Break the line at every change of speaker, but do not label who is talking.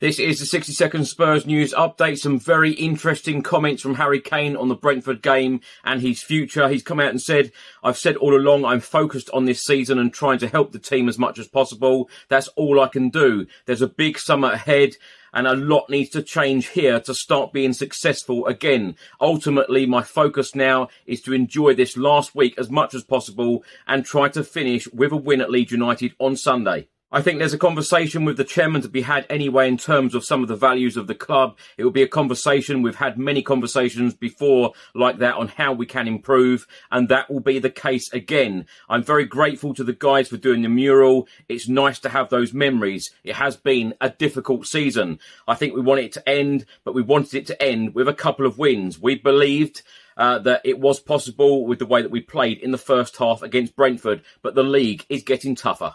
This is the 60 second Spurs news update. Some very interesting comments from Harry Kane on the Brentford game and his future. He's come out and said, I've said all along I'm focused on this season and trying to help the team as much as possible. That's all I can do. There's a big summer ahead and a lot needs to change here to start being successful again. Ultimately, my focus now is to enjoy this last week as much as possible and try to finish with a win at Leeds United on Sunday. I think there's a conversation with the chairman to be had anyway in terms of some of the values of the club. It will be a conversation. We've had many conversations before like that on how we can improve, and that will be the case again. I'm very grateful to the guys for doing the mural. It's nice to have those memories. It has been a difficult season. I think we wanted it to end, but we wanted it to end with a couple of wins. We believed uh, that it was possible with the way that we played in the first half against Brentford, but the league is getting tougher.